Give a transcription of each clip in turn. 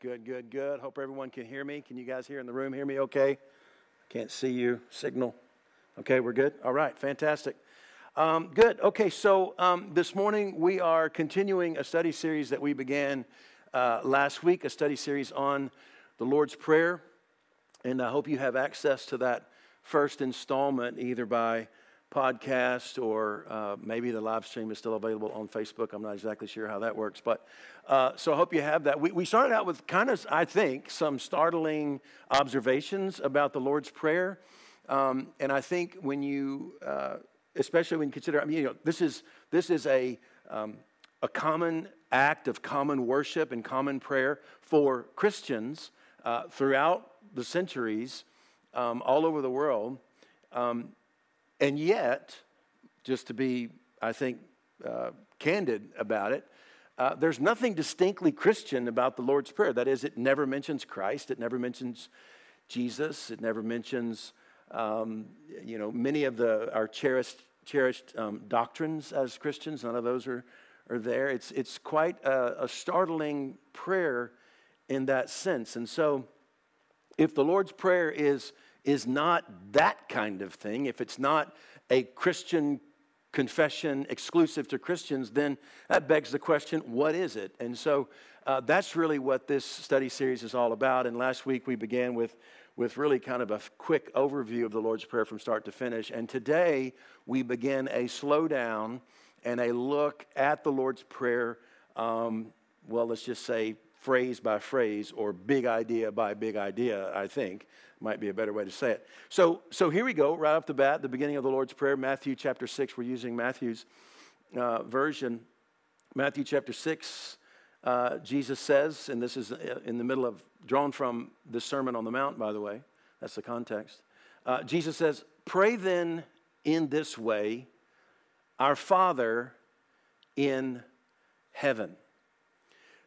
good, good, good. Hope everyone can hear me. Can you guys here in the room hear me okay? Can't see you. Signal. Okay, we're good? All right, fantastic. Um, good. Okay, so um, this morning we are continuing a study series that we began uh, last week, a study series on the Lord's Prayer. And I hope you have access to that first installment either by podcast or uh, maybe the live stream is still available on Facebook. I'm not exactly sure how that works. But uh, so I hope you have that. We, we started out with kind of, I think, some startling observations about the Lord's Prayer. Um, and I think when you, uh, especially when you consider, I mean, you know, this is, this is a, um, a common act of common worship and common prayer for Christians uh, throughout the centuries um, all over the world. Um, and yet, just to be, I think, uh, candid about it, uh, there's nothing distinctly Christian about the Lord's Prayer. That is, it never mentions Christ, it never mentions Jesus, it never mentions, um, you know, many of the, our cherished, cherished um, doctrines as Christians. None of those are, are there. It's, it's quite a, a startling prayer in that sense. And so, if the Lord's Prayer is is not that kind of thing, if it's not a Christian confession exclusive to Christians, then that begs the question what is it? And so uh, that's really what this study series is all about. And last week we began with, with really kind of a quick overview of the Lord's Prayer from start to finish. And today we begin a slowdown and a look at the Lord's Prayer. Um, well, let's just say phrase by phrase or big idea by big idea, I think might be a better way to say it. So, so here we go, right off the bat, the beginning of the Lord's Prayer, Matthew chapter 6. We're using Matthew's uh, version. Matthew chapter 6, uh, Jesus says, and this is uh, in the middle of, drawn from the Sermon on the Mount, by the way, that's the context. Uh, Jesus says, Pray then in this way, Our Father in heaven.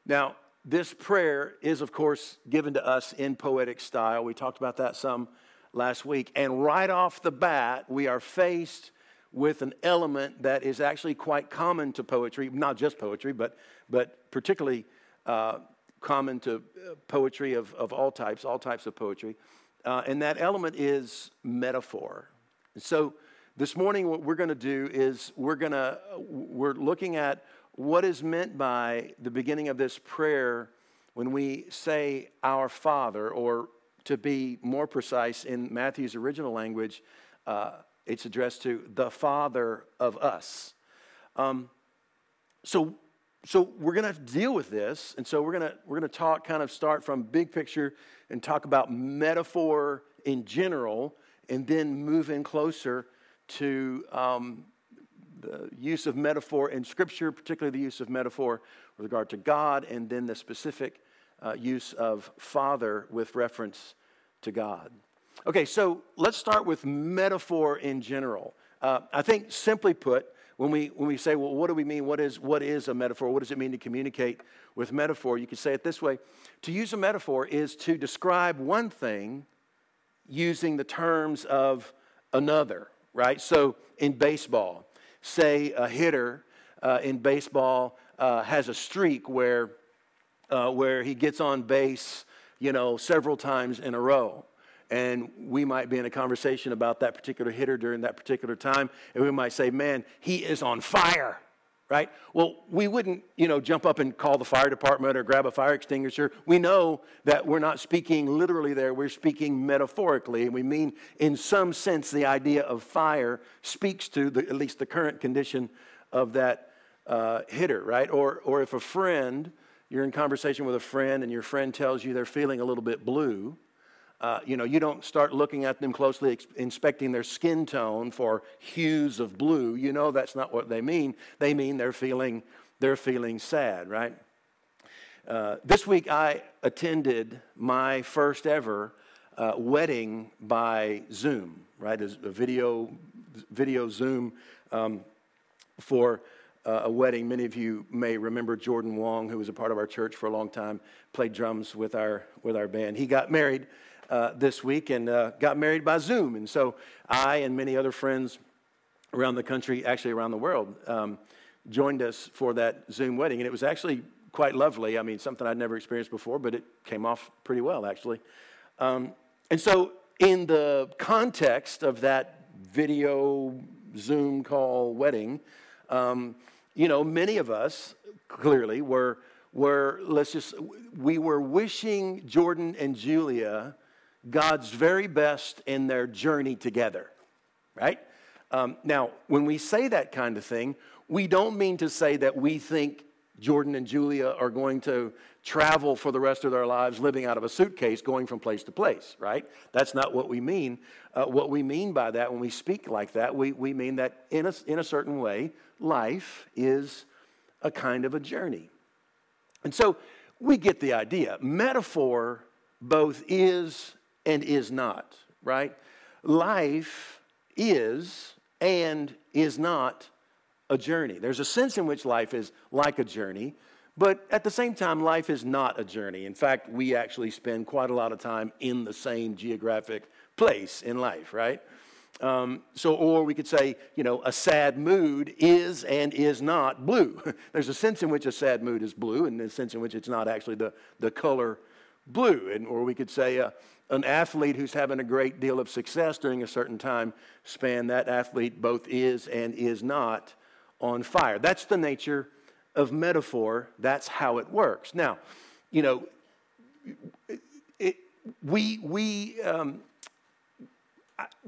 Now, this prayer is, of course, given to us in poetic style. We talked about that some last week. And right off the bat, we are faced with an element that is actually quite common to poetry, not just poetry, but, but particularly uh, common to uh, poetry of, of all types, all types of poetry. Uh, and that element is metaphor. So this morning, what we're going to do is we're going to, we're looking at what is meant by the beginning of this prayer when we say our Father, or to be more precise in Matthew's original language, uh, it's addressed to the Father of us. Um, so, so we're going to have to deal with this, and so we're going to we're going to talk, kind of start from big picture and talk about metaphor in general, and then move in closer to um, the use of metaphor in Scripture, particularly the use of metaphor with regard to God, and then the specific uh, use of Father with reference to God. Okay, so let's start with metaphor in general. Uh, I think, simply put, when we, when we say, well, what do we mean? What is, what is a metaphor? What does it mean to communicate with metaphor? You can say it this way To use a metaphor is to describe one thing using the terms of another, right? So in baseball, say a hitter uh, in baseball uh, has a streak where, uh, where he gets on base, you know, several times in a row. And we might be in a conversation about that particular hitter during that particular time, and we might say, man, he is on fire right? Well, we wouldn't, you know, jump up and call the fire department or grab a fire extinguisher. We know that we're not speaking literally there, we're speaking metaphorically. And we mean, in some sense, the idea of fire speaks to the, at least the current condition of that uh, hitter, right? Or, or if a friend, you're in conversation with a friend and your friend tells you they're feeling a little bit blue, uh, you know, you don't start looking at them closely, inspecting their skin tone for hues of blue. You know that's not what they mean. They mean they're feeling, they're feeling sad, right? Uh, this week I attended my first ever uh, wedding by Zoom, right? A, a video, video Zoom um, for uh, a wedding. Many of you may remember Jordan Wong, who was a part of our church for a long time, played drums with our, with our band. He got married uh, this week and uh, got married by Zoom. And so I and many other friends around the country, actually around the world, um, joined us for that Zoom wedding. And it was actually quite lovely. I mean, something I'd never experienced before, but it came off pretty well, actually. Um, and so, in the context of that video Zoom call wedding, um, you know, many of us clearly were, were, let's just, we were wishing Jordan and Julia God's very best in their journey together, right? Um, now, when we say that kind of thing, we don't mean to say that we think Jordan and Julia are going to travel for the rest of their lives living out of a suitcase going from place to place, right? That's not what we mean. Uh, what we mean by that when we speak like that, we, we mean that in a, in a certain way, life is a kind of a journey. And so we get the idea. Metaphor both is and is not, right? Life is and is not a journey. There's a sense in which life is like a journey, but at the same time, life is not a journey. In fact, we actually spend quite a lot of time in the same geographic place in life, right? Um, so, or we could say, you know, a sad mood is and is not blue. There's a sense in which a sad mood is blue, and a sense in which it's not actually the, the color blue. And, or we could say uh, an athlete who's having a great deal of success during a certain time span, that athlete both is and is not on fire. That's the nature of metaphor. That's how it works. Now, you know, it, we, we, um,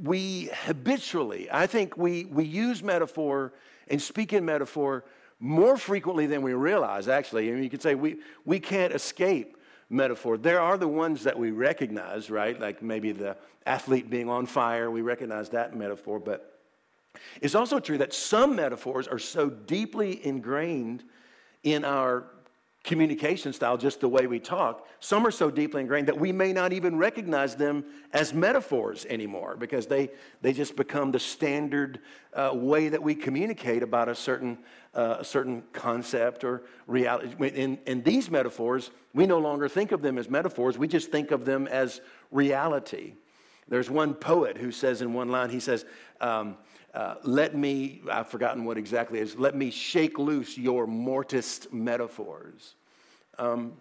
we habitually, I think we, we use metaphor and speak in metaphor more frequently than we realize, actually. I mean, you could say we, we can't escape metaphor. There are the ones that we recognize, right? Like maybe the athlete being on fire, we recognize that metaphor. But it's also true that some metaphors are so deeply ingrained in our communication style, just the way we talk, some are so deeply ingrained that we may not even recognize them as metaphors anymore because they, they just become the standard uh, way that we communicate about a certain, uh, a certain concept or reality. In, in these metaphors, we no longer think of them as metaphors, we just think of them as reality. There's one poet who says in one line, he says, um, uh, let me, I've forgotten what exactly is, let me shake loose your mortised metaphors. Um,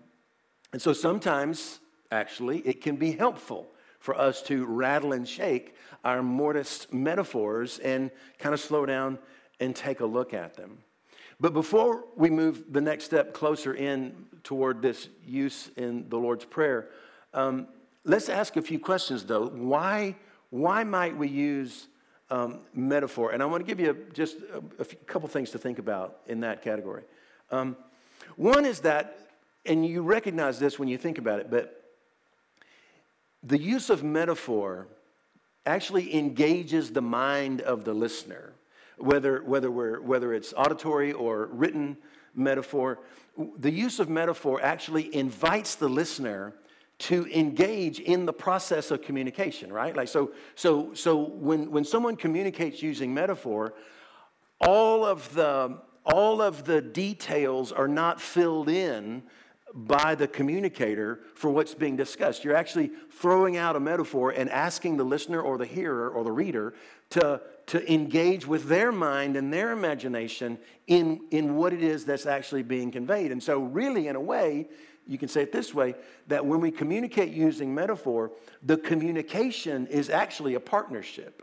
and so sometimes, actually, it can be helpful for us to rattle and shake our mortised metaphors and kind of slow down and take a look at them. But before we move the next step closer in toward this use in the Lord's Prayer, um, let's ask a few questions though. Why, why might we use um, metaphor. And I want to give you just a, a couple things to think about in that category. Um, one is that, and you recognize this when you think about it, but the use of metaphor actually engages the mind of the listener, whether, whether, we're, whether it's auditory or written metaphor. The use of metaphor actually invites the listener to engage in the process of communication, right? Like so, so, so when, when someone communicates using metaphor, all of the all of the details are not filled in by the communicator for what's being discussed. You're actually throwing out a metaphor and asking the listener or the hearer or the reader to, to engage with their mind and their imagination in, in what it is that's actually being conveyed. And so, really, in a way, you can say it this way that when we communicate using metaphor, the communication is actually a partnership.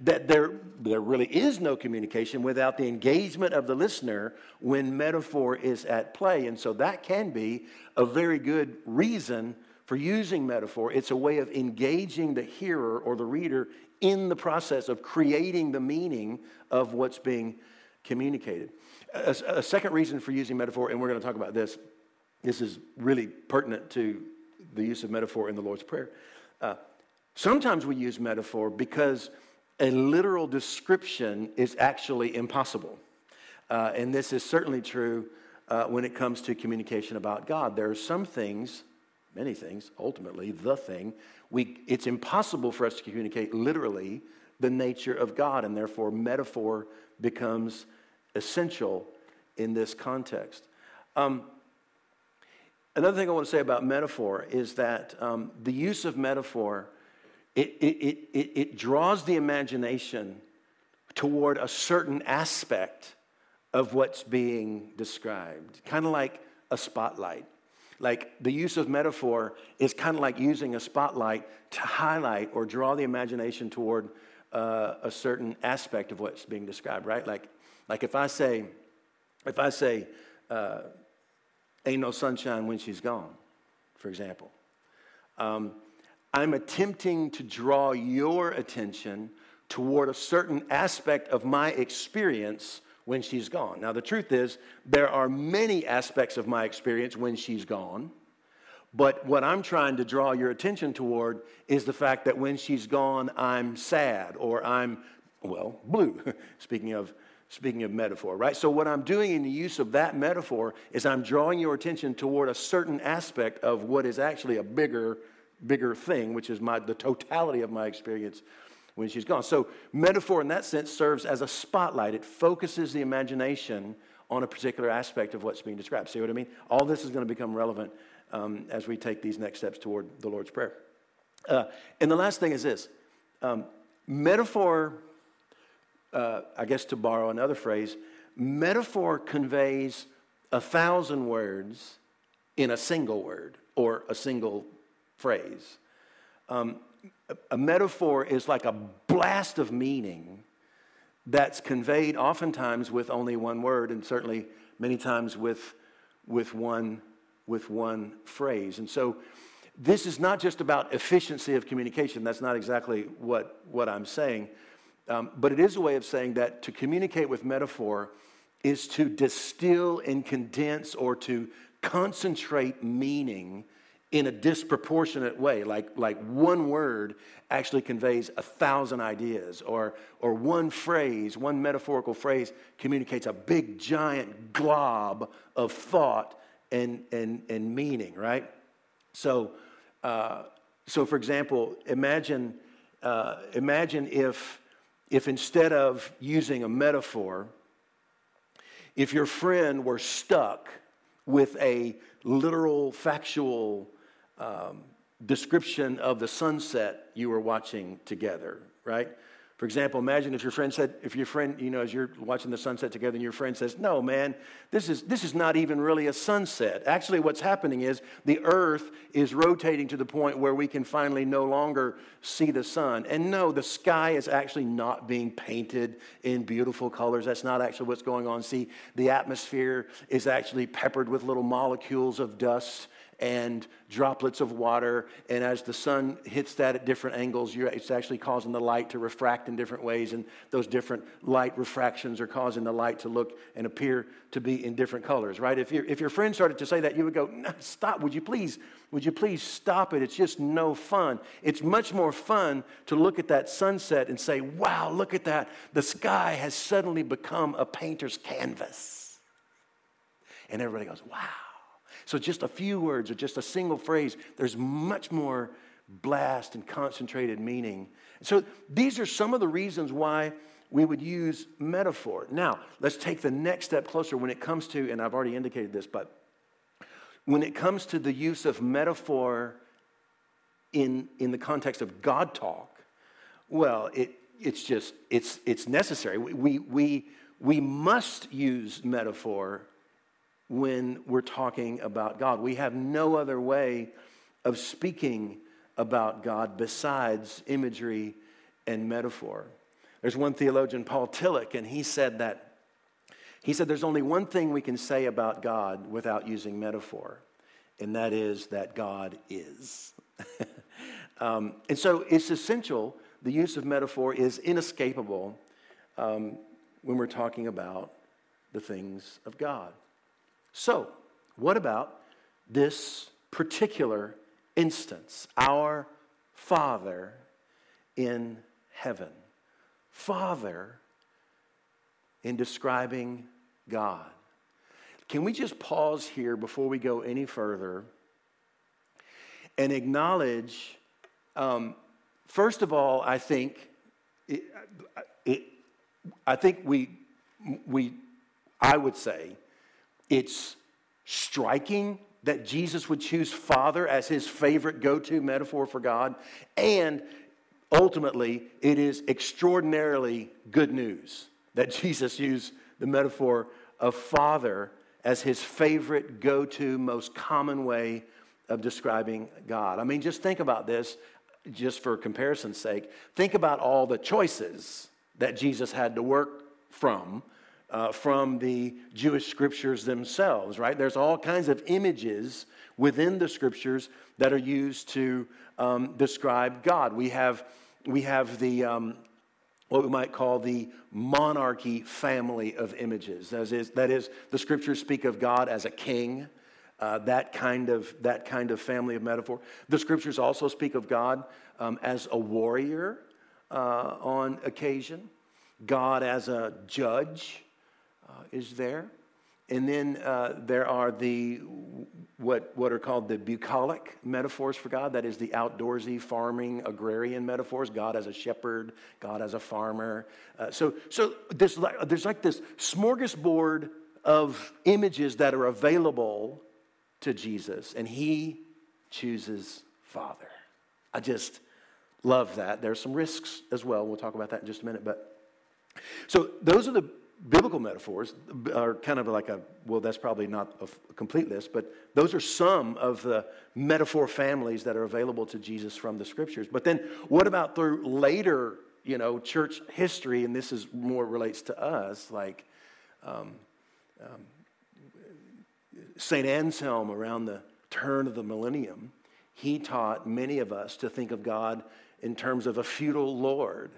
That there, there really is no communication without the engagement of the listener when metaphor is at play. And so that can be a very good reason for using metaphor. It's a way of engaging the hearer or the reader in the process of creating the meaning of what's being communicated. A, a second reason for using metaphor, and we're going to talk about this this is really pertinent to the use of metaphor in the Lord's Prayer. Uh, sometimes we use metaphor because a literal description is actually impossible. Uh, and this is certainly true uh, when it comes to communication about God. There are some things, many things, ultimately, the thing, we, it's impossible for us to communicate literally the nature of God, and therefore metaphor becomes essential in this context. Um, Another thing I want to say about metaphor is that um, the use of metaphor, it, it, it, it, draws the imagination toward a certain aspect of what's being described, kind of like a spotlight. Like the use of metaphor is kind of like using a spotlight to highlight or draw the imagination toward uh, a certain aspect of what's being described, right? Like, like if I say, if I say, uh, ain't no sunshine when she's gone, for example, um, I'm attempting to draw your attention toward a certain aspect of my experience when she's gone. Now, the truth is, there are many aspects of my experience when she's gone. But what I'm trying to draw your attention toward is the fact that when she's gone, I'm sad or I'm, well, blue, speaking of. Speaking of metaphor, right? So, what I'm doing in the use of that metaphor is I'm drawing your attention toward a certain aspect of what is actually a bigger, bigger thing, which is my, the totality of my experience when she's gone. So, metaphor in that sense serves as a spotlight. It focuses the imagination on a particular aspect of what's being described. See what I mean? All this is going to become relevant um, as we take these next steps toward the Lord's Prayer. Uh, and the last thing is this um, metaphor, uh, I guess to borrow another phrase, metaphor conveys a thousand words in a single word or a single phrase. Um, a metaphor is like a blast of meaning that's conveyed oftentimes with only one word and certainly many times with, with, one, with one phrase. And so this is not just about efficiency of communication. That's not exactly what, what I'm saying. Um, but it is a way of saying that to communicate with metaphor is to distill and condense or to concentrate meaning in a disproportionate way, like, like one word actually conveys a thousand ideas, or, or one phrase, one metaphorical phrase communicates a big giant glob of thought and, and, and meaning, right? So, uh, so for example, imagine, uh, imagine if, if instead of using a metaphor, if your friend were stuck with a literal, factual um, description of the sunset you were watching together, right? For example, imagine if your friend said, if your friend, you know, as you're watching the sunset together and your friend says, no, man, this is, this is not even really a sunset. Actually, what's happening is the earth is rotating to the point where we can finally no longer see the sun. And no, the sky is actually not being painted in beautiful colors. That's not actually what's going on. See, the atmosphere is actually peppered with little molecules of dust and droplets of water. And as the sun hits that at different angles, it's actually causing the light to refract in different ways. And those different light refractions are causing the light to look and appear to be in different colors, right? If, if your friend started to say that, you would go, no, stop, would you please, would you please stop it? It's just no fun. It's much more fun to look at that sunset and say, wow, look at that. The sky has suddenly become a painter's canvas. And everybody goes, wow. So, just a few words or just a single phrase, there's much more blast and concentrated meaning. So, these are some of the reasons why we would use metaphor. Now, let's take the next step closer when it comes to, and I've already indicated this, but when it comes to the use of metaphor in, in the context of God talk, well, it, it's just, it's, it's necessary. We, we, we must use metaphor when we're talking about God. We have no other way of speaking about God besides imagery and metaphor. There's one theologian, Paul Tillich, and he said that he said there's only one thing we can say about God without using metaphor, and that is that God is. um, and so it's essential, the use of metaphor is inescapable um, when we're talking about the things of God. So, what about this particular instance? Our Father in heaven. Father in describing God. Can we just pause here before we go any further and acknowledge, um, first of all, I think, it, it, I think we, we, I would say, it's striking that Jesus would choose Father as his favorite go to metaphor for God. And ultimately, it is extraordinarily good news that Jesus used the metaphor of father as his favorite go to, most common way of describing God. I mean, just think about this, just for comparison's sake. Think about all the choices that Jesus had to work from. Uh, from the Jewish scriptures themselves, right? There's all kinds of images within the scriptures that are used to um, describe God. We have, we have the, um, what we might call the monarchy family of images. That is, that is the scriptures speak of God as a king, uh, that, kind of, that kind of family of metaphor. The scriptures also speak of God um, as a warrior uh, on occasion, God as a judge is there. And then uh, there are the what, what are called the bucolic metaphors for God. That is the outdoorsy, farming, agrarian metaphors. God as a shepherd, God as a farmer. Uh, so so there's like, there's like this smorgasbord of images that are available to Jesus, and he chooses Father. I just love that. There's some risks as well. We'll talk about that in just a minute. But so those are the biblical metaphors are kind of like a well that's probably not a complete list but those are some of the metaphor families that are available to jesus from the scriptures. But then what about through later you know church history? And this is more relates to us like um, um, st anselm around the turn of the millennium he taught many of us to think of god in terms of a feudal lord.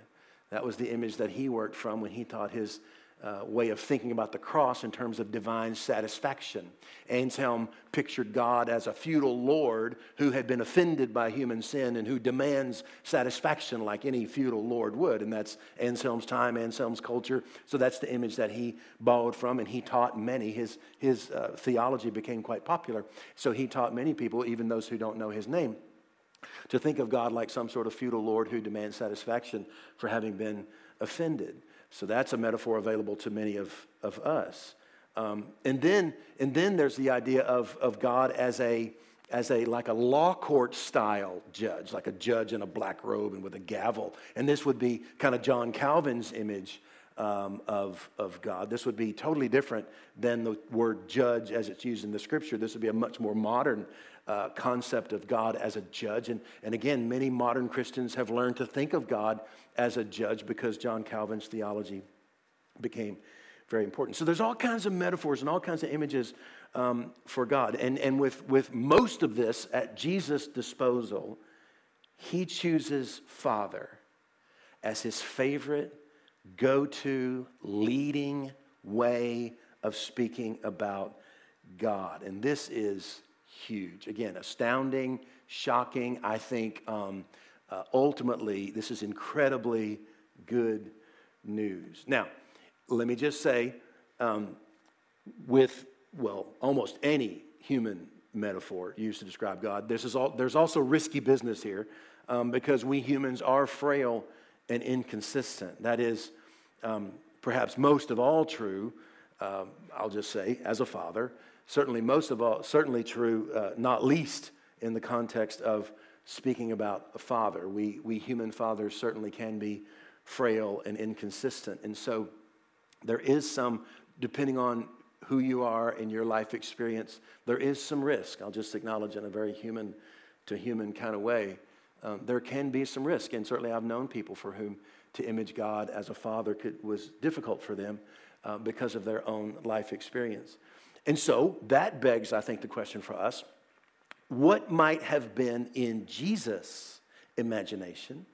That was the image that he worked from when he taught his uh, way of thinking about the cross in terms of divine satisfaction. Anselm pictured God as a feudal lord who had been offended by human sin and who demands satisfaction like any feudal lord would. And that's Anselm's time, Anselm's culture. So that's the image that he borrowed from, and he taught many. His, his uh, theology became quite popular. So he taught many people, even those who don't know his name, to think of God like some sort of feudal lord who demands satisfaction for having been offended. So that's a metaphor available to many of, of us. Um, and, then, and then there's the idea of, of God as a, as a like a law court style judge, like a judge in a black robe and with a gavel. And this would be kind of John Calvin's image um, of, of God. This would be totally different than the word judge as it's used in the scripture. This would be a much more modern uh, concept of God as a judge. And, and again, many modern Christians have learned to think of God as a judge because John Calvin's theology became very important. So there's all kinds of metaphors and all kinds of images um, for God. And, and with, with most of this at Jesus' disposal, he chooses Father as his favorite, go to, leading way of speaking about God. And this is huge. Again, astounding, shocking. I think um, uh, ultimately this is incredibly good news. Now, let me just say um, with, well, almost any human metaphor used to describe God, this is all, there's also risky business here um, because we humans are frail and inconsistent. That is um, perhaps most of all true, um, I'll just say, as a father certainly most of all, certainly true, uh, not least in the context of speaking about a father. We, we human fathers certainly can be frail and inconsistent. And so there is some, depending on who you are in your life experience, there is some risk. I'll just acknowledge in a very human to human kind of way. Um, there can be some risk. And certainly I've known people for whom to image God as a father could, was difficult for them uh, because of their own life experience. And so that begs, I think, the question for us what might have been in Jesus' imagination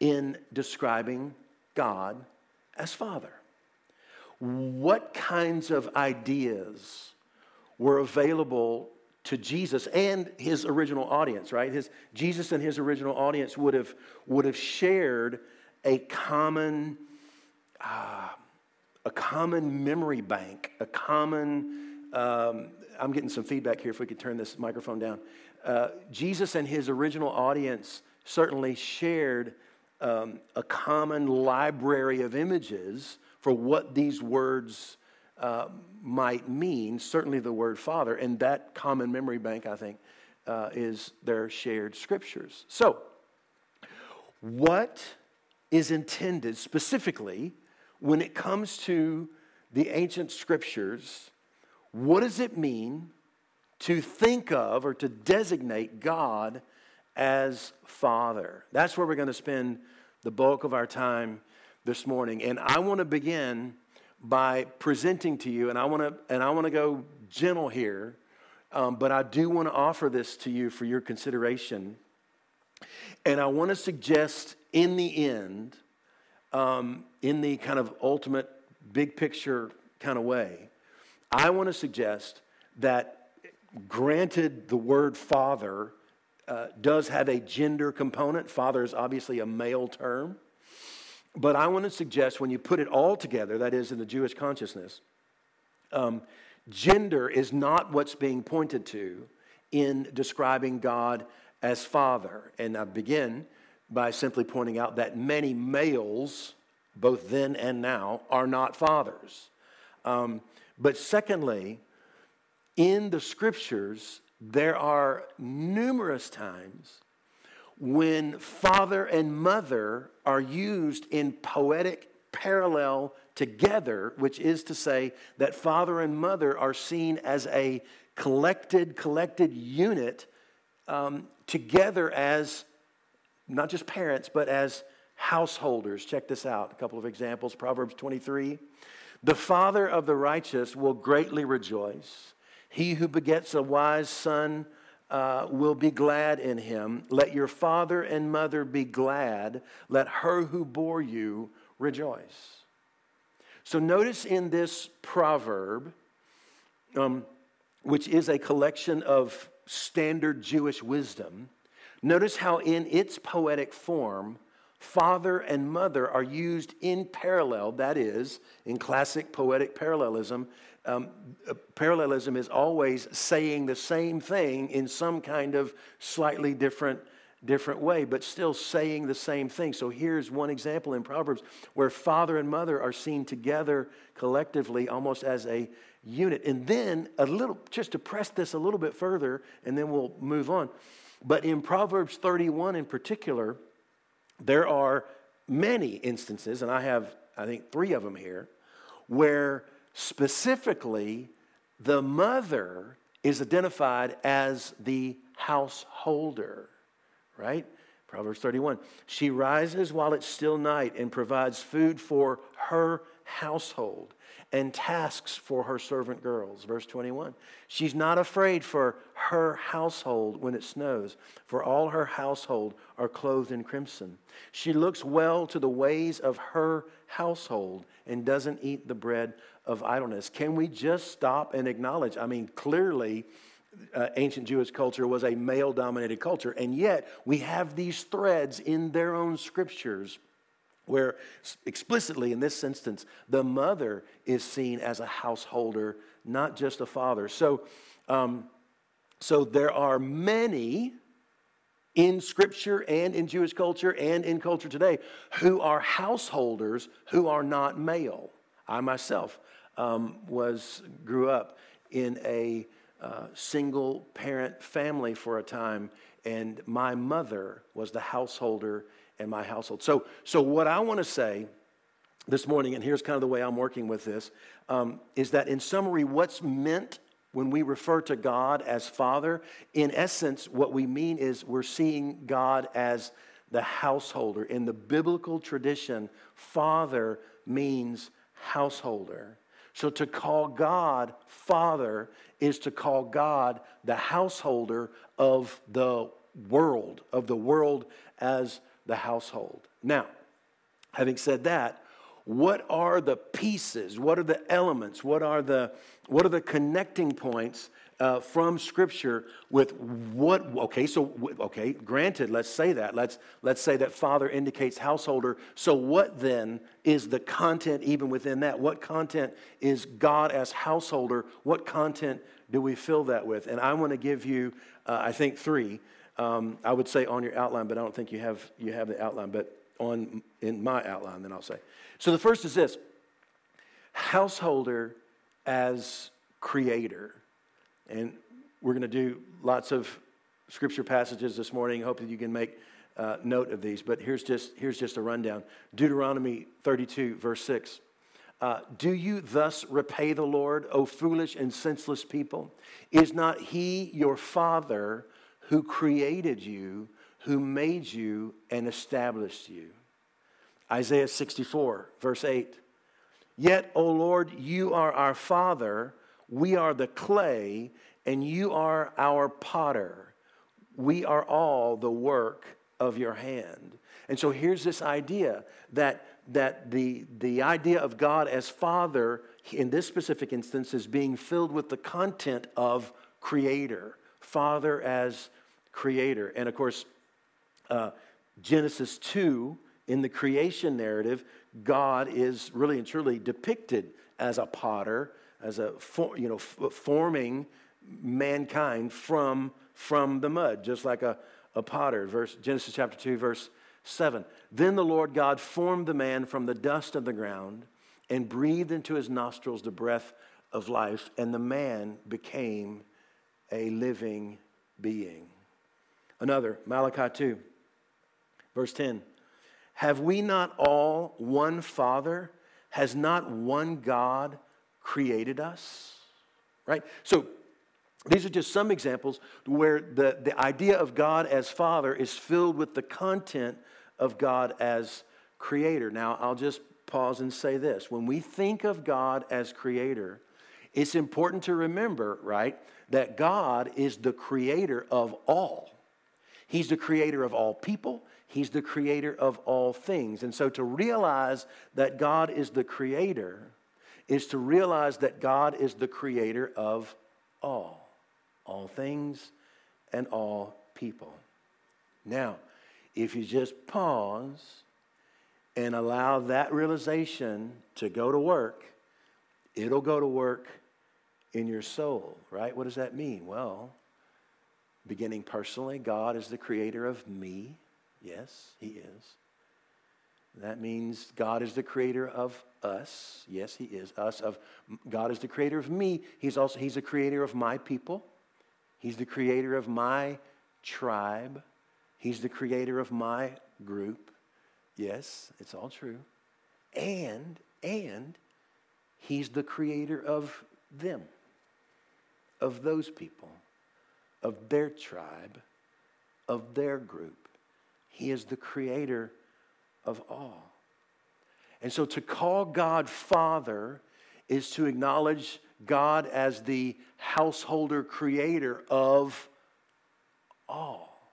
in describing God as Father? What kinds of ideas were available to Jesus and his original audience, right? His, Jesus and his original audience would have, would have shared a common, uh, a common memory bank, a common um, I'm getting some feedback here if we could turn this microphone down. Uh, Jesus and his original audience certainly shared um, a common library of images for what these words uh, might mean, certainly the word Father, and that common memory bank, I think, uh, is their shared scriptures. So, what is intended specifically when it comes to the ancient scriptures. What does it mean to think of or to designate God as Father? That's where we're going to spend the bulk of our time this morning. And I want to begin by presenting to you, and I want to and I want to go gentle here, um, but I do want to offer this to you for your consideration. And I want to suggest, in the end, um, in the kind of ultimate big picture kind of way, I want to suggest that, granted, the word father uh, does have a gender component. Father is obviously a male term. But I want to suggest when you put it all together, that is, in the Jewish consciousness, um, gender is not what's being pointed to in describing God as Father. And I begin by simply pointing out that many males, both then and now, are not fathers. Um, but secondly, in the scriptures, there are numerous times when father and mother are used in poetic parallel together, which is to say that father and mother are seen as a collected, collected unit um, together as not just parents, but as householders. Check this out a couple of examples Proverbs 23. The father of the righteous will greatly rejoice. He who begets a wise son uh, will be glad in him. Let your father and mother be glad. Let her who bore you rejoice. So notice in this proverb, um, which is a collection of standard Jewish wisdom, notice how in its poetic form, father and mother are used in parallel, that is, in classic poetic parallelism, um, uh, parallelism is always saying the same thing in some kind of slightly different different way but still saying the same thing. So here's one example in proverbs where father and mother are seen together collectively almost as a unit. And then a little just to press this a little bit further and then we'll move on but in proverbs 31 in particular there are many instances and i have i think three of them here where Specifically, the mother is identified as the householder, right? Proverbs 31. She rises while it's still night and provides food for her household and tasks for her servant girls. Verse 21. She's not afraid for her household when it snows, for all her household are clothed in crimson. She looks well to the ways of her household and doesn't eat the bread of idleness. Can we just stop and acknowledge? I mean, clearly, uh, ancient Jewish culture was a male dominated culture, and yet we have these threads in their own scriptures where explicitly in this instance the mother is seen as a householder not just a father. So um, so there are many in scripture and in jewish culture and in culture today who are householders who are not male. I myself um, was grew up in a uh, single parent family for a time and my mother was the householder in my household. So, so what I want to say this morning, and here's kind of the way I'm working with this, um, is that in summary, what's meant when we refer to God as Father, in essence, what we mean is we're seeing God as the householder. In the biblical tradition, Father means householder. So to call God Father is to call God the householder of the world, of the world as the household. Now, having said that, what are the pieces? What are the elements? What are the, what are the connecting points uh, from Scripture with what? Okay, so okay, granted, let's say that. Let's let's say that father indicates householder. So what then is the content even within that? What content is God as householder? What content do we fill that with? And I want to give you, uh, I think, three um, I would say on your outline, but I don't think you have, you have the outline, but on in my outline, then I'll say. So the first is this householder as creator. And we're going to do lots of scripture passages this morning. Hope that you can make uh, note of these, but here's just, here's just a rundown. Deuteronomy 32, verse 6. Uh, Do you thus repay the Lord, O foolish and senseless people? Is not He your Father who created you, who made you, and established you? Isaiah 64, verse 8. Yet, O Lord, you are our Father, we are the clay, and you are our potter. We are all the work of your hand. And so here's this idea that, that the, the idea of God as Father, in this specific instance, is being filled with the content of Creator, Father as Creator. And of course, uh, Genesis 2, in the creation narrative, God is really and truly depicted as a potter, as a, you know, forming mankind from, from the mud, just like a, a potter. Verse, Genesis chapter 2, verse 7. Then the Lord God formed the man from the dust of the ground and breathed into his nostrils the breath of life, and the man became a living being. Another, Malachi 2, verse 10. Have we not all one Father? Has not one God created us? Right? So these are just some examples where the, the idea of God as Father is filled with the content of God as Creator. Now, I'll just pause and say this. When we think of God as Creator, it's important to remember, right, that God is the Creator of all. He's the Creator of all people, He's the Creator of all things. And so to realize that God is the Creator is to realize that God is the Creator of all all things and all people. Now, if you just pause and allow that realization to go to work, it'll go to work in your soul, right? What does that mean? Well, beginning personally, God is the creator of me. Yes, He is. That means God is the creator of us. Yes, He is. Us of God is the creator of me. He's also He's the creator of my people. He's the creator of my tribe. He's the creator of my group. Yes, it's all true. And, and, He's the creator of them, of those people, of their tribe, of their group. He is the creator of all. And so to call God Father is to acknowledge God as the householder creator of all.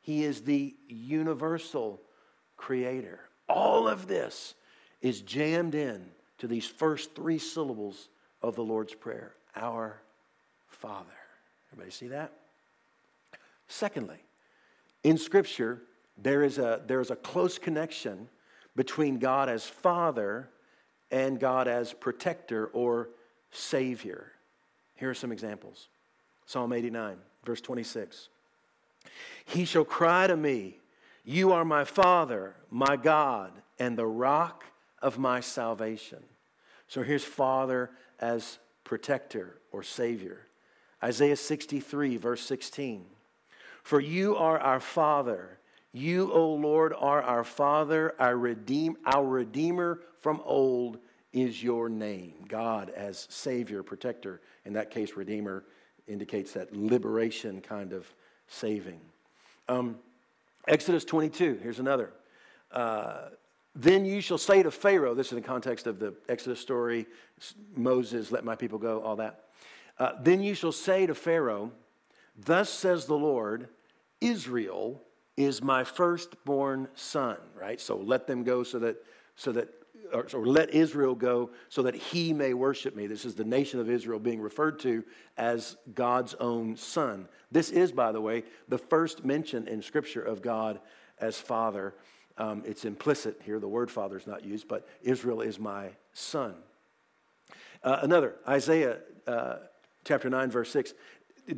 He is the universal creator. All of this is jammed in to these first three syllables of the Lord's Prayer Our Father. Everybody see that? Secondly, in Scripture, there is a, there is a close connection between God as Father and God as protector or Savior. Here are some examples Psalm 89, verse 26. He shall cry to me, You are my Father, my God, and the rock of my salvation. So here's Father as protector or Savior. Isaiah 63, verse 16. For you are our Father. You, O Lord, are our Father, our, redeem, our Redeemer from old is your name. God as Savior, protector, in that case, Redeemer, indicates that liberation kind of saving. Um, Exodus 22, here's another. Uh, then you shall say to Pharaoh, this is in the context of the Exodus story, Moses, let my people go, all that. Uh, then you shall say to Pharaoh, Thus says the Lord, Israel is my firstborn son, right? So let them go so that, so that or, or, let Israel go so that he may worship me. This is the nation of Israel being referred to as God's own son. This is, by the way, the first mention in Scripture of God as Father. Um, it's implicit here, the word Father is not used, but Israel is my son. Uh, another, Isaiah uh, chapter 9, verse 6.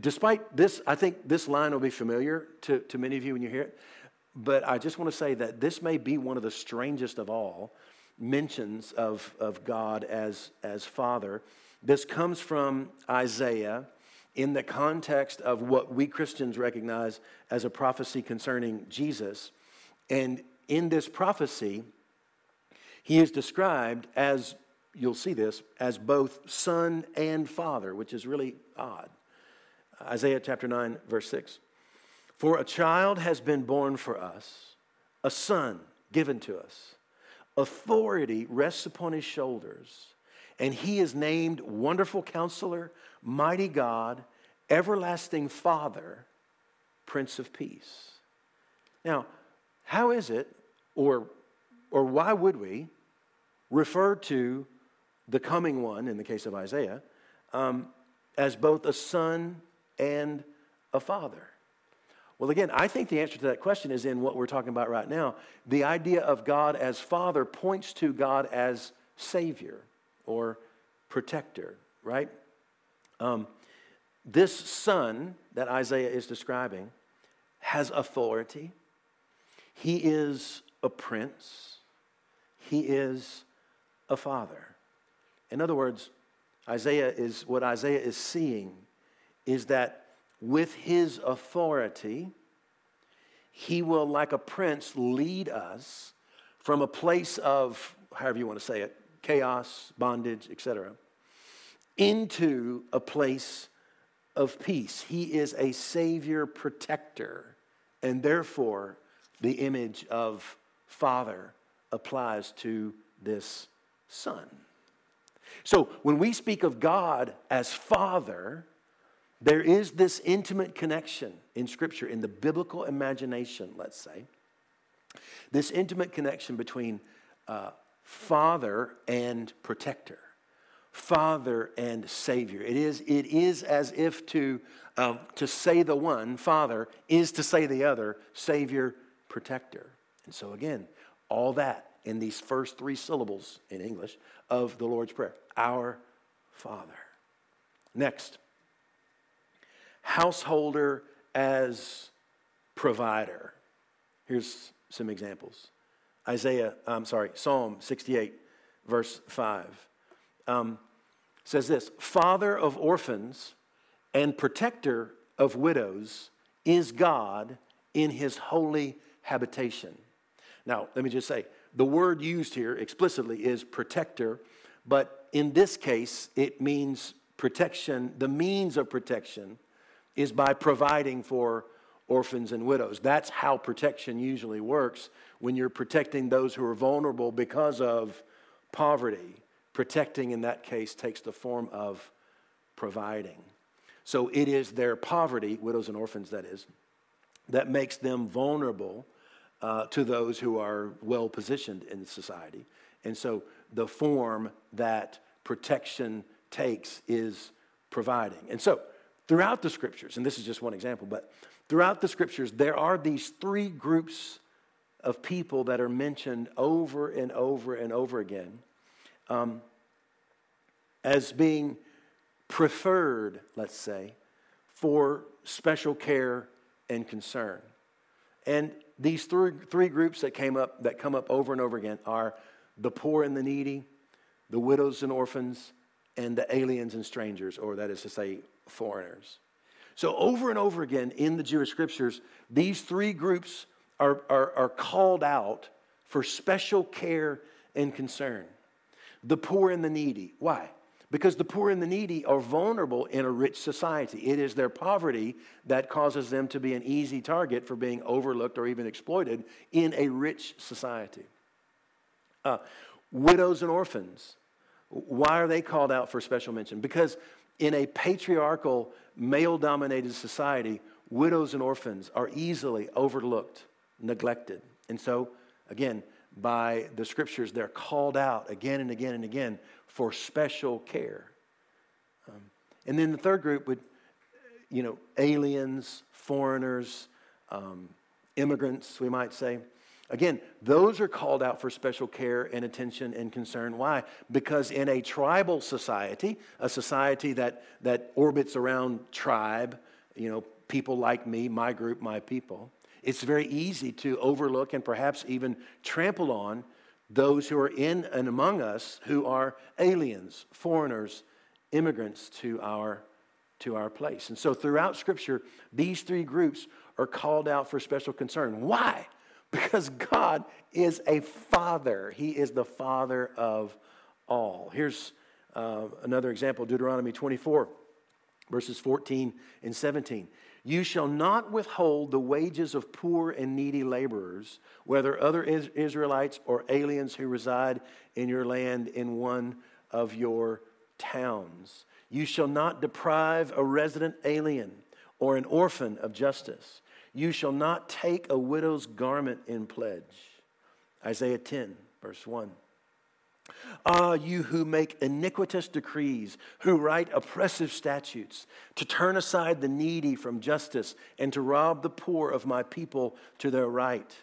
Despite this, I think this line will be familiar to, to many of you when you hear it, but I just want to say that this may be one of the strangest of all mentions of, of God as, as Father. This comes from Isaiah in the context of what we Christians recognize as a prophecy concerning Jesus. And in this prophecy, he is described as, you'll see this, as both son and father, which is really odd. Isaiah chapter 9, verse 6. For a child has been born for us, a son given to us. Authority rests upon his shoulders, and he is named Wonderful Counselor, Mighty God, Everlasting Father, Prince of Peace. Now, how is it, or, or why would we refer to the coming one, in the case of Isaiah, um, as both a son and a father? Well, again, I think the answer to that question is in what we're talking about right now. The idea of God as Father points to God as Savior or protector, right? Um, this Son that Isaiah is describing has authority. He is a prince. He is a father. In other words, Isaiah is what Isaiah is seeing is that with his authority, he will, like a prince, lead us from a place of, however you want to say it, chaos, bondage, etc., into a place of peace. He is a savior protector, and therefore the image of father applies to this son. So when we speak of God as father, there is this intimate connection in Scripture, in the biblical imagination, let's say, this intimate connection between uh, father and protector, father and savior. It is, it is as if to, um, to say the one, father, is to say the other, savior, protector. And so, again, all that in these first three syllables in English of the Lord's Prayer Our Father. Next householder as provider. Here's some examples Isaiah, I'm sorry, Psalm 68, verse 5 um, says this Father of orphans and protector of widows is God in his holy habitation. Now, let me just say the word used here explicitly is protector, but in this case, it means protection, the means of protection is by providing for orphans and widows. That's how protection usually works when you're protecting those who are vulnerable because of poverty. Protecting in that case takes the form of providing. So it is their poverty, widows and orphans, that is, that makes them vulnerable uh, to those who are well positioned in society. And so the form that protection takes is providing. And so Throughout the scriptures, and this is just one example, but throughout the scriptures, there are these three groups of people that are mentioned over and over and over again um, as being preferred, let's say, for special care and concern. And these three, three groups that came up that come up over and over again are the poor and the needy, the widows and orphans, and the aliens and strangers, or that is to say, foreigners. So, over and over again in the Jewish scriptures, these three groups are, are, are called out for special care and concern. The poor and the needy. Why? Because the poor and the needy are vulnerable in a rich society. It is their poverty that causes them to be an easy target for being overlooked or even exploited in a rich society. Uh, widows and orphans. Why are they called out for special mention? Because in a patriarchal, male dominated society, widows and orphans are easily overlooked, neglected. And so, again, by the scriptures, they're called out again and again and again for special care. Um, and then the third group would, you know, aliens, foreigners, um, immigrants, we might say. Again, those are called out for special care and attention and concern. Why? Because in a tribal society, a society that, that orbits around tribe, you know, people like me, my group, my people, it's very easy to overlook and perhaps even trample on those who are in and among us who are aliens, foreigners, immigrants to our, to our place. And so throughout Scripture, these three groups are called out for special concern. Why? because God is a father. He is the father of all. Here's uh, another example Deuteronomy 24, verses 14 and 17. You shall not withhold the wages of poor and needy laborers, whether other Israelites or aliens who reside in your land in one of your towns. You shall not deprive a resident alien or an orphan of justice. You shall not take a widow's garment in pledge. Isaiah 10, verse 1. Ah, you who make iniquitous decrees, who write oppressive statutes, to turn aside the needy from justice and to rob the poor of my people to their right,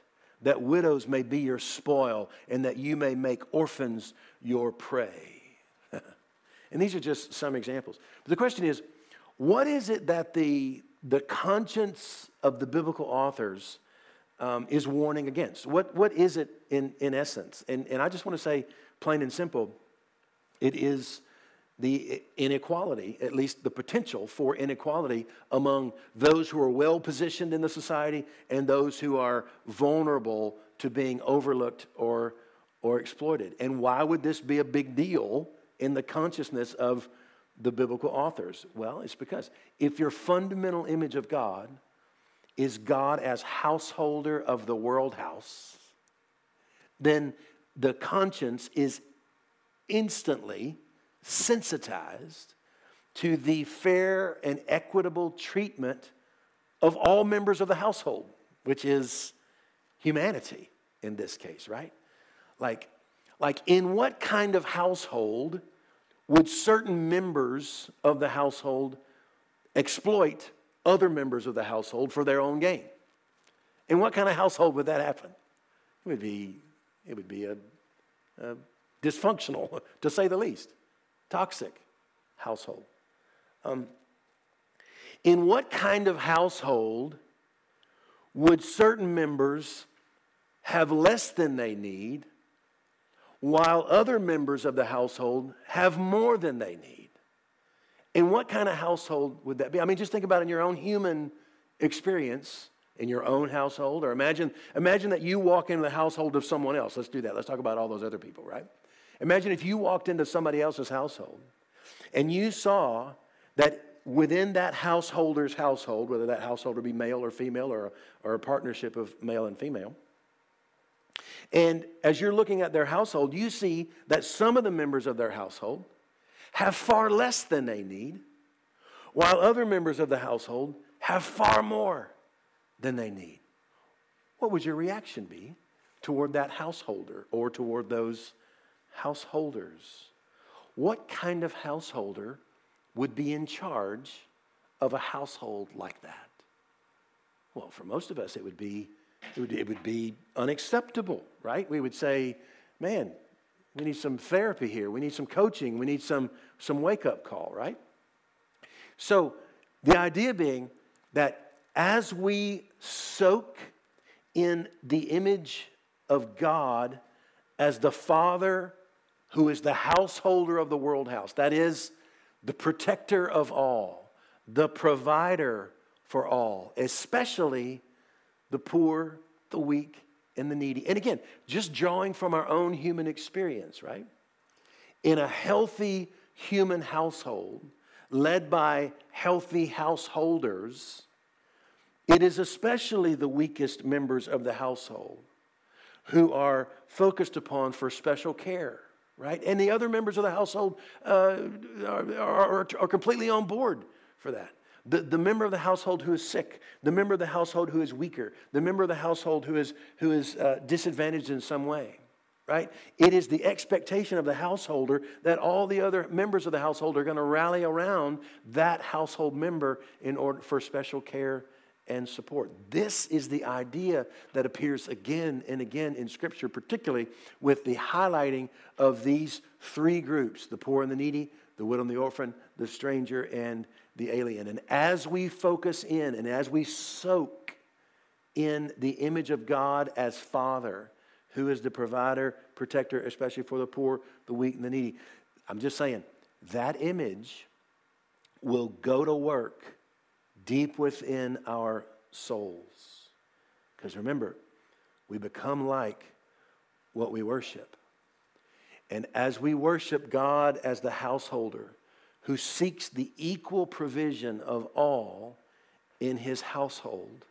that widows may be your spoil and that you may make orphans your prey. and these are just some examples. But the question is what is it that the, the conscience of the biblical authors um, is warning against? What, what is it in, in essence? And, and I just want to say, plain and simple, it is the inequality, at least the potential for inequality among those who are well positioned in the society and those who are vulnerable to being overlooked or, or exploited. And why would this be a big deal in the consciousness of the biblical authors? Well, it's because if your fundamental image of God is God as householder of the world house, then the conscience is instantly sensitized to the fair and equitable treatment of all members of the household, which is humanity in this case, right? Like, like in what kind of household would certain members of the household exploit other members of the household for their own gain? In what kind of household would that happen? It would be it would be a, a dysfunctional, to say the least, toxic household. Um, in what kind of household would certain members have less than they need, while other members of the household have more than they need? In what kind of household would that be? I mean, just think about in your own human experience in your own household? Or imagine imagine that you walk into the household of someone else. Let's do that. Let's talk about all those other people right? Imagine if you walked into somebody else's household and you saw that within that householder's household whether that householder be male or female or, or a partnership of male and female and as you're looking at their household you see that some of the members of their household have far less than they need while other members of the household have far more than they need. What would your reaction be toward that householder or toward those householders? What kind of householder would be in charge of a household like that? Well, for most of us, it would be, it would, it would be unacceptable, right? We would say, man, we need some therapy here. We need some coaching. We need some, some wake up call, right? So, the idea being that as we soak in the image of God as the Father who is the householder of the world house, that is, the protector of all, the provider for all, especially the poor, the weak, and the needy. And again, just drawing from our own human experience, right? In a healthy human household, led by healthy householders, it is especially the weakest members of the household who are focused upon for special care, right? And the other members of the household uh, are, are, are completely on board for that. The, the member of the household who is sick, the member of the household who is weaker, the member of the household who is, who is uh, disadvantaged in some way, right? It is the expectation of the householder that all the other members of the household are going to rally around that household member in order for special care and support. This is the idea that appears again and again in Scripture, particularly with the highlighting of these three groups the poor and the needy, the widow and the orphan, the stranger and the alien. And as we focus in and as we soak in the image of God as Father, who is the provider, protector, especially for the poor, the weak, and the needy, I'm just saying that image will go to work deep within our souls. Because remember, we become like what we worship. And as we worship God as the householder who seeks the equal provision of all in his household,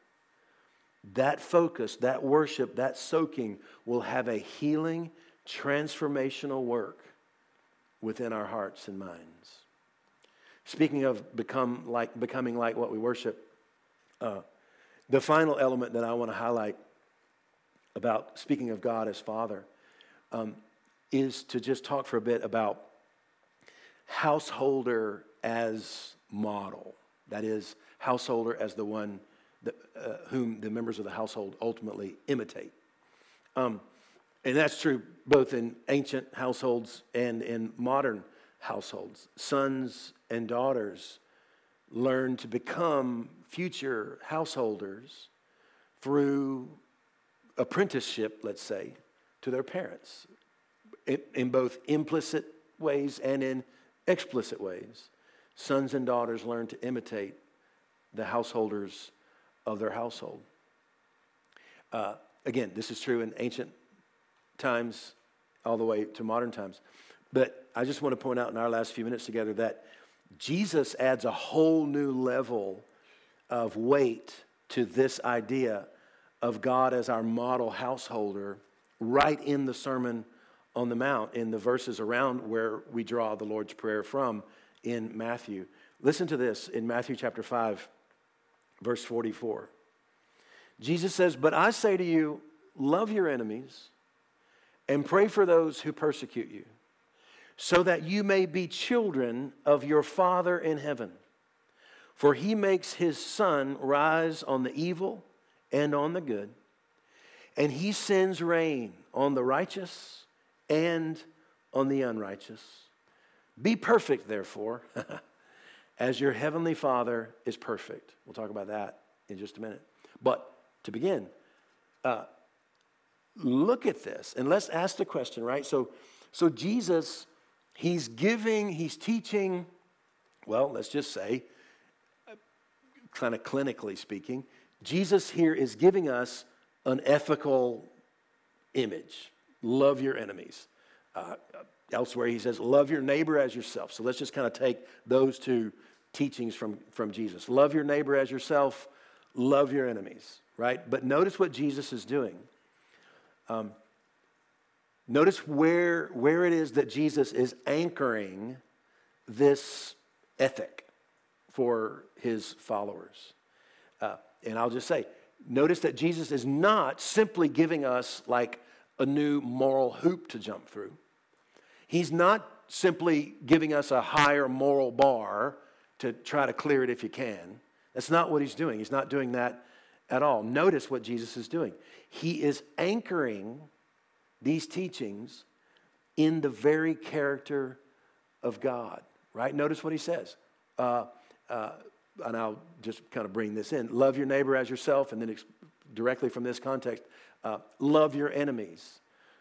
that focus, that worship, that soaking will have a healing, transformational work within our hearts and minds. Speaking of become like, becoming like what we worship, uh, the final element that I want to highlight about speaking of God as Father um, is to just talk for a bit about householder as model. That is, householder as the one that, uh, whom the members of the household ultimately imitate. Um, and that's true both in ancient households and in modern households. Sons and daughters learn to become future householders through apprenticeship, let's say, to their parents in, in both implicit ways and in explicit ways. Sons and daughters learn to imitate the householders of their household. Uh, again, this is true in ancient times all the way to modern times. But I just want to point out in our last few minutes together that Jesus adds a whole new level of weight to this idea of God as our model householder right in the Sermon on the Mount, in the verses around where we draw the Lord's Prayer from in Matthew. Listen to this in Matthew chapter 5, verse 44. Jesus says, But I say to you, love your enemies and pray for those who persecute you, so that you may be children of your Father in heaven. For he makes his sun rise on the evil and on the good, and he sends rain on the righteous and on the unrighteous. Be perfect, therefore, as your heavenly Father is perfect. We'll talk about that in just a minute. But to begin, uh, look at this and let's ask the question, right? So, so Jesus, he's giving, he's teaching, well, let's just say, kind of clinically speaking, Jesus here is giving us an ethical image. Love your enemies. Uh, elsewhere, he says, love your neighbor as yourself. So let's just kind of take those two teachings from, from Jesus. Love your neighbor as yourself, love your enemies, right? But notice what Jesus is doing. Um, notice where, where it is that Jesus is anchoring this ethic for his followers. Uh, and I'll just say, notice that Jesus is not simply giving us like a new moral hoop to jump through. He's not simply giving us a higher moral bar to try to clear it if you can. That's not what he's doing. He's not doing that at all. Notice what Jesus is doing. He is anchoring these teachings in the very character of God, right? Notice what he says. Uh, uh, and I'll just kind of bring this in love your neighbor as yourself, and then ex- directly from this context, uh, love your enemies.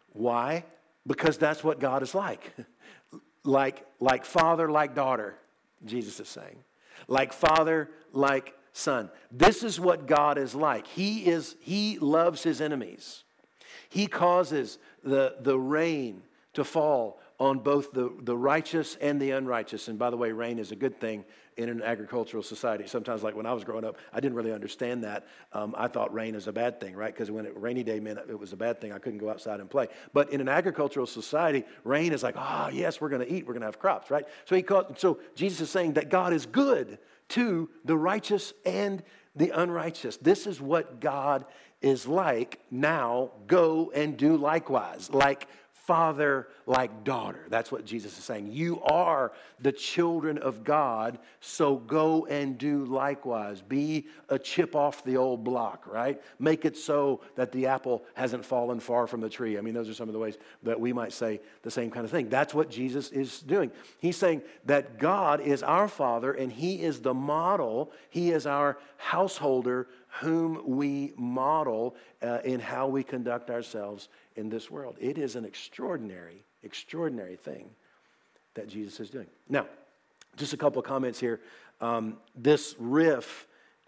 Why? Because that's what God is like. like, like father, like daughter, Jesus is saying. Like father, like son. This is what God is like. He is he loves his enemies. He causes the, the rain to fall on both the, the righteous and the unrighteous. And by the way, rain is a good thing in an agricultural society. Sometimes, like when I was growing up, I didn't really understand that. Um, I thought rain is a bad thing, right? Because when it, rainy day meant it was a bad thing, I couldn't go outside and play. But in an agricultural society, rain is like, ah, oh, yes, we're going to eat, we're going to have crops, right? So he so Jesus is saying that God is good to the righteous and the unrighteous. This is what God is like. Now go and do likewise. Like father like daughter. That's what Jesus is saying. You are the children of God, so go and do likewise. Be a chip off the old block, right? Make it so that the apple hasn't fallen far from the tree. I mean, those are some of the ways that we might say the same kind of thing. That's what Jesus is doing. He's saying that God is our Father and He is the model, He is our householder whom we model uh, in how we conduct ourselves in this world. It is an extraordinary, extraordinary thing that Jesus is doing. Now, just a couple of comments here. Um, this riff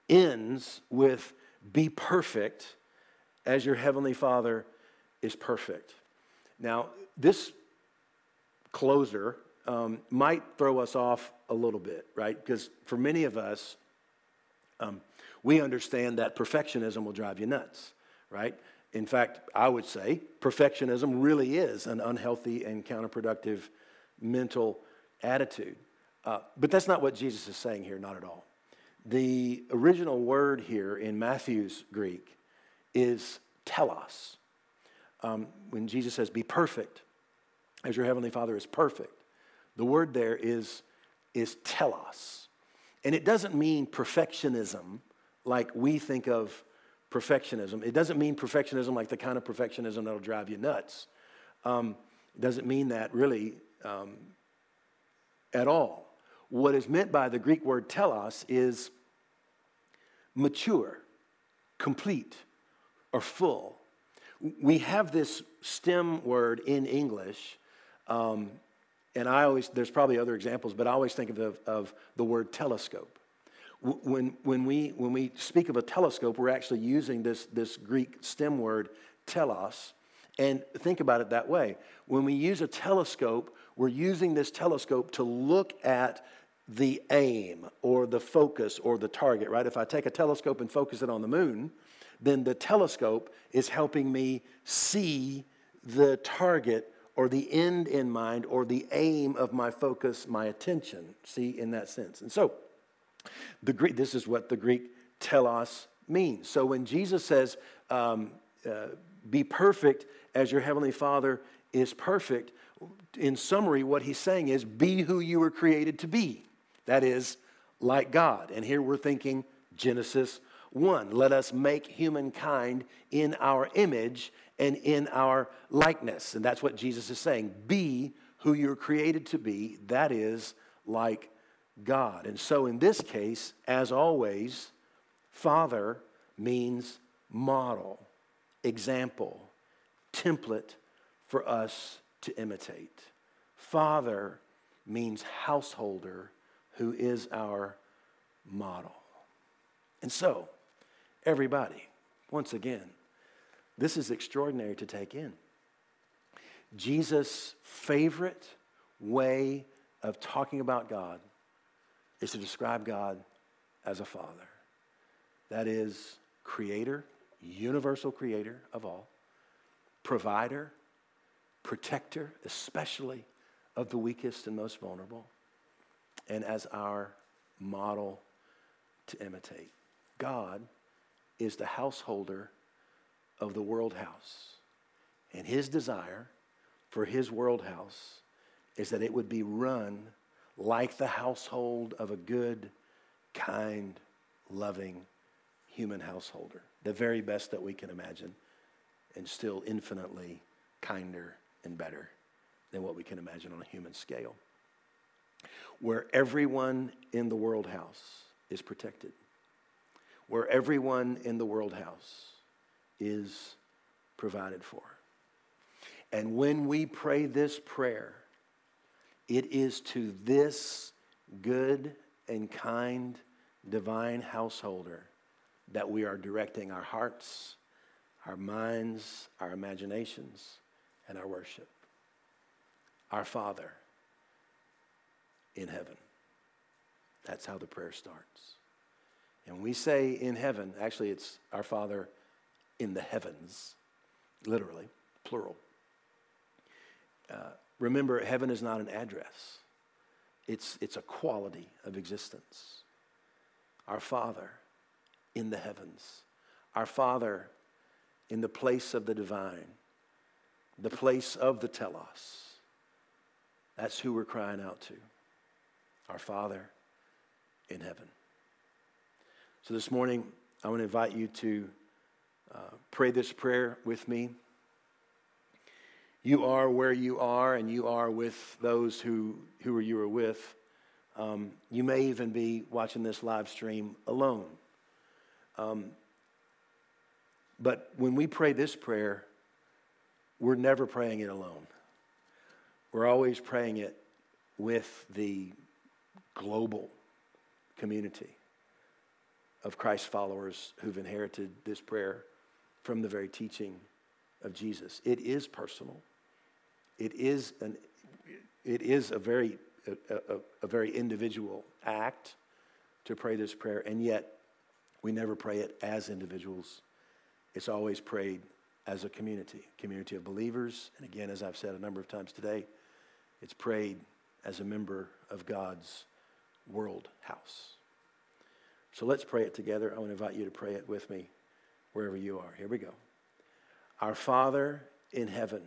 ends with be perfect as your heavenly Father is perfect. Now, this closer um, might throw us off a little bit, right? Because for many of us, um, we understand that perfectionism will drive you nuts, right? In fact, I would say perfectionism really is an unhealthy and counterproductive mental attitude. Uh, but that's not what Jesus is saying here, not at all. The original word here in Matthew's Greek is telos. Um, when Jesus says, Be perfect as your heavenly Father is perfect, the word there is, is telos. And it doesn't mean perfectionism like we think of perfectionism. It doesn't mean perfectionism like the kind of perfectionism that'll drive you nuts. Um, it doesn't mean that really um, at all. What is meant by the Greek word telos is mature, complete, or full. We have this stem word in English, um, and I always, there's probably other examples, but I always think of, of, of the word telescope. When, when, we, when we speak of a telescope, we're actually using this, this Greek stem word telos. And think about it that way. When we use a telescope, we're using this telescope to look at the aim or the focus or the target, right? If I take a telescope and focus it on the moon, then the telescope is helping me see the target or the end in mind or the aim of my focus, my attention. See, in that sense. And so, the Greek, this is what the Greek telos means. So when Jesus says, um, uh, be perfect as your heavenly Father is perfect, in summary, what he's saying is, be who you were created to be. That is, like God. And here we're thinking Genesis 1. Let us make humankind in our image and in our likeness. And that's what Jesus is saying. Be who you're created to be. That is, like God. And so in this case, as always, Father means model, example, template for us to imitate. Father means householder who is our model. And so, everybody, once again, this is extraordinary to take in. Jesus' favorite way of talking about God is to describe God as a father. That is, creator, universal creator of all, provider, protector, especially of the weakest and most vulnerable, and as our model to imitate. God is the householder of the world house. And his desire for his world house is that it would be run like the household of a good, kind, loving human householder. The very best that we can imagine, and still infinitely kinder and better than what we can imagine on a human scale where everyone in the world house is protected, where everyone in the world house is provided for. And when we pray this prayer, it is to this good and kind divine householder that we are directing our hearts, our minds, our imaginations, and our worship. Our Father in heaven. That's how the prayer starts. And we say in heaven, actually, it's our Father in the heavens, literally, plural. Uh, remember, heaven is not an address, it's, it's a quality of existence. Our Father in the heavens, our Father in the place of the divine, the place of the telos. That's who we're crying out to our Father in heaven. So this morning, I want to invite you to uh, pray this prayer with me. You are where you are, and you are with those who, who you are with. Um, you may even be watching this live stream alone. Um, but when we pray this prayer, we're never praying it alone. We're always praying it with the global community of Christ followers who've inherited this prayer from the very teaching of Jesus. It is personal. It is an it is a very a, a, a very individual act to pray this prayer, and yet we never pray it as individuals. It's always prayed as a community, community of believers. And again, as I've said a number of times today, it's prayed as a member of God's world house. So let's pray it together. I want to invite you to pray it with me wherever you are. Here we go. Our Father in heaven,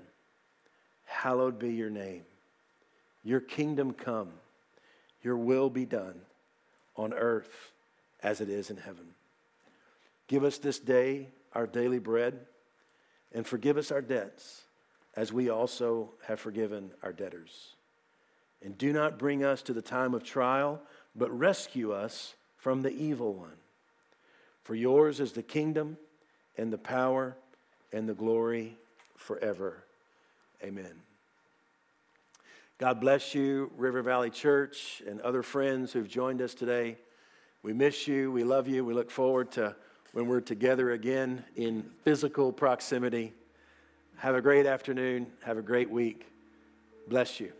hallowed be your name. Your kingdom come, your will be done on earth as it is in heaven. Give us this day our daily bread and forgive us our debts as we also have forgiven our debtors. And do not bring us to the time of trial, but rescue us from the evil one. For yours is the kingdom and the power and the glory forever. Amen. God bless you, River Valley Church, and other friends who've joined us today. We miss you. We love you. We look forward to when we're together again in physical proximity. Have a great afternoon. Have a great week. Bless you.